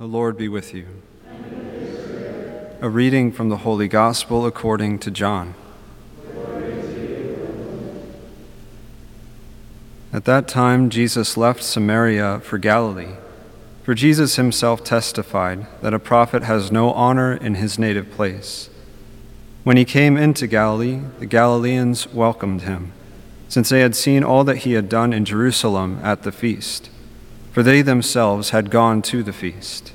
The Lord be with you. A reading from the Holy Gospel according to John. At that time, Jesus left Samaria for Galilee. For Jesus himself testified that a prophet has no honor in his native place. When he came into Galilee, the Galileans welcomed him, since they had seen all that he had done in Jerusalem at the feast, for they themselves had gone to the feast.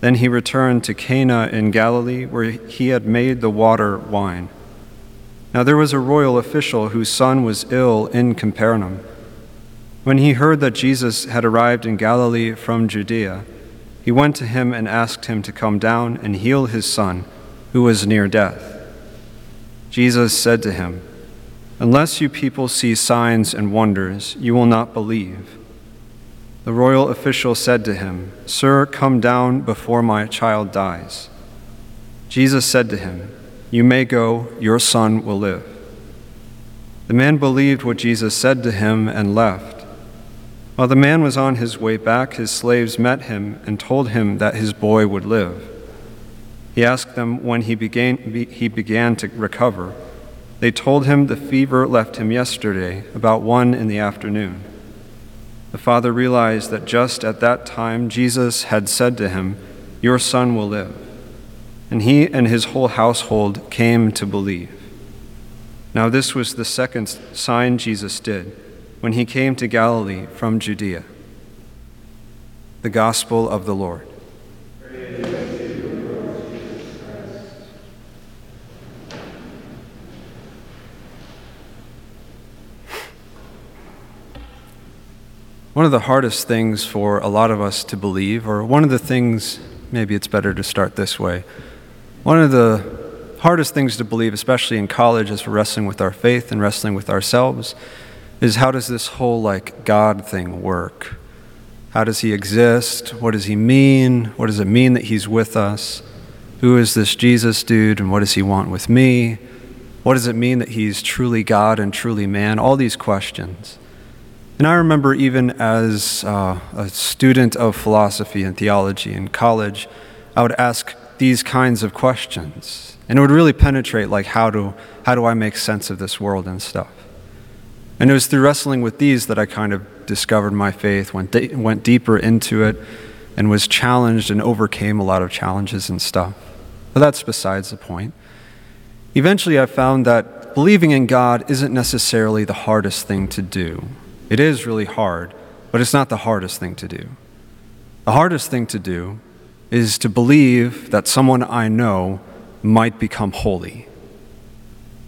Then he returned to Cana in Galilee, where he had made the water wine. Now there was a royal official whose son was ill in Capernaum. When he heard that Jesus had arrived in Galilee from Judea, he went to him and asked him to come down and heal his son, who was near death. Jesus said to him, Unless you people see signs and wonders, you will not believe. The royal official said to him, Sir, come down before my child dies. Jesus said to him, you may go, your son will live. The man believed what Jesus said to him and left. While the man was on his way back, his slaves met him and told him that his boy would live. He asked them when he began, he began to recover. They told him the fever left him yesterday, about one in the afternoon. The father realized that just at that time Jesus had said to him, Your son will live and he and his whole household came to believe. Now, this was the second sign Jesus did when he came to Galilee from Judea. The Gospel of the Lord. One of the hardest things for a lot of us to believe, or one of the things, maybe it's better to start this way, one of the hardest things to believe, especially in college as we're wrestling with our faith and wrestling with ourselves, is how does this whole like God thing work? How does he exist? What does he mean? What does it mean that he's with us? Who is this Jesus dude and what does he want with me? What does it mean that he's truly God and truly man? All these questions. And I remember even as uh, a student of philosophy and theology in college, I would ask these kinds of questions. And it would really penetrate like how do how do I make sense of this world and stuff. And it was through wrestling with these that I kind of discovered my faith, went de- went deeper into it and was challenged and overcame a lot of challenges and stuff. But that's besides the point. Eventually I found that believing in God isn't necessarily the hardest thing to do. It is really hard, but it's not the hardest thing to do. The hardest thing to do is to believe that someone I know might become holy.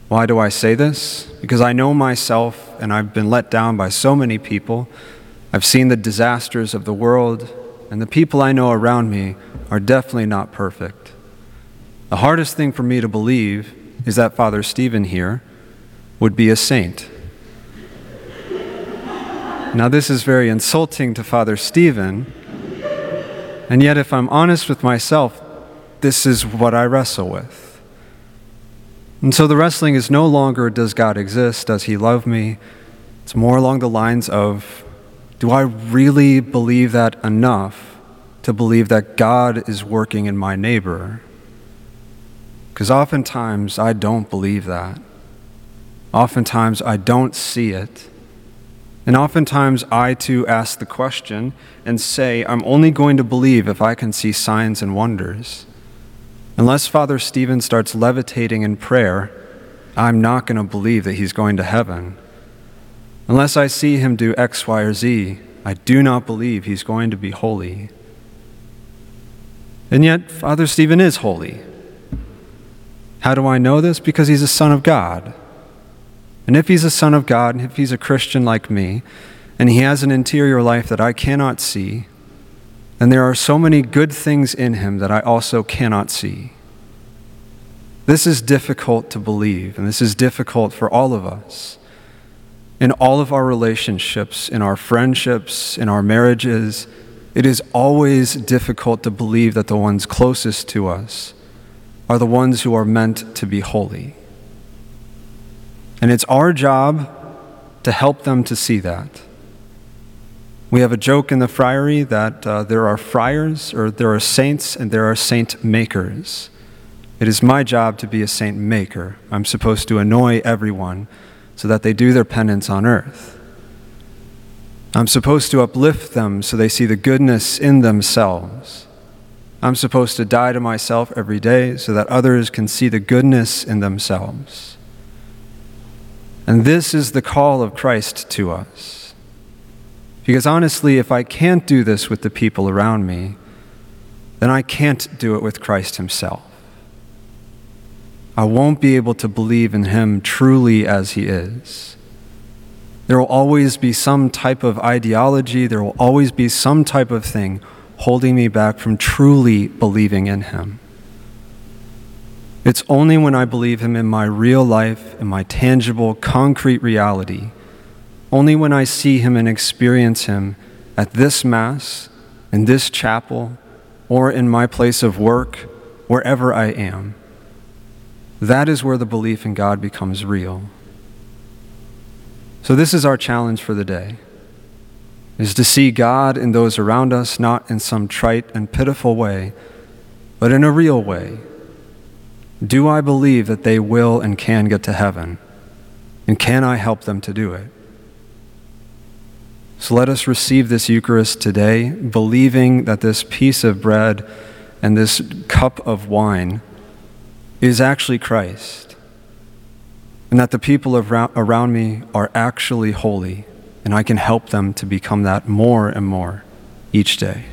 Why do I say this? Because I know myself and I've been let down by so many people. I've seen the disasters of the world, and the people I know around me are definitely not perfect. The hardest thing for me to believe is that Father Stephen here would be a saint. Now, this is very insulting to Father Stephen and yet, if I'm honest with myself, this is what I wrestle with. And so the wrestling is no longer does God exist? Does he love me? It's more along the lines of do I really believe that enough to believe that God is working in my neighbor? Because oftentimes I don't believe that. Oftentimes I don't see it. And oftentimes I too ask the question and say, I'm only going to believe if I can see signs and wonders. Unless Father Stephen starts levitating in prayer, I'm not going to believe that he's going to heaven. Unless I see him do X, Y, or Z, I do not believe he's going to be holy. And yet, Father Stephen is holy. How do I know this? Because he's a son of God. And if he's a son of God, and if he's a Christian like me, and he has an interior life that I cannot see, then there are so many good things in him that I also cannot see. This is difficult to believe, and this is difficult for all of us. In all of our relationships, in our friendships, in our marriages, it is always difficult to believe that the ones closest to us are the ones who are meant to be holy. And it's our job to help them to see that. We have a joke in the friary that uh, there are friars, or there are saints, and there are saint makers. It is my job to be a saint maker. I'm supposed to annoy everyone so that they do their penance on earth. I'm supposed to uplift them so they see the goodness in themselves. I'm supposed to die to myself every day so that others can see the goodness in themselves. And this is the call of Christ to us. Because honestly, if I can't do this with the people around me, then I can't do it with Christ Himself. I won't be able to believe in Him truly as He is. There will always be some type of ideology, there will always be some type of thing holding me back from truly believing in Him. It's only when I believe Him in my real life, in my tangible, concrete reality, only when I see him and experience him at this Mass, in this chapel, or in my place of work, wherever I am, that is where the belief in God becomes real. So this is our challenge for the day is to see God in those around us not in some trite and pitiful way, but in a real way. Do I believe that they will and can get to heaven? And can I help them to do it? So let us receive this Eucharist today, believing that this piece of bread and this cup of wine is actually Christ, and that the people around me are actually holy, and I can help them to become that more and more each day.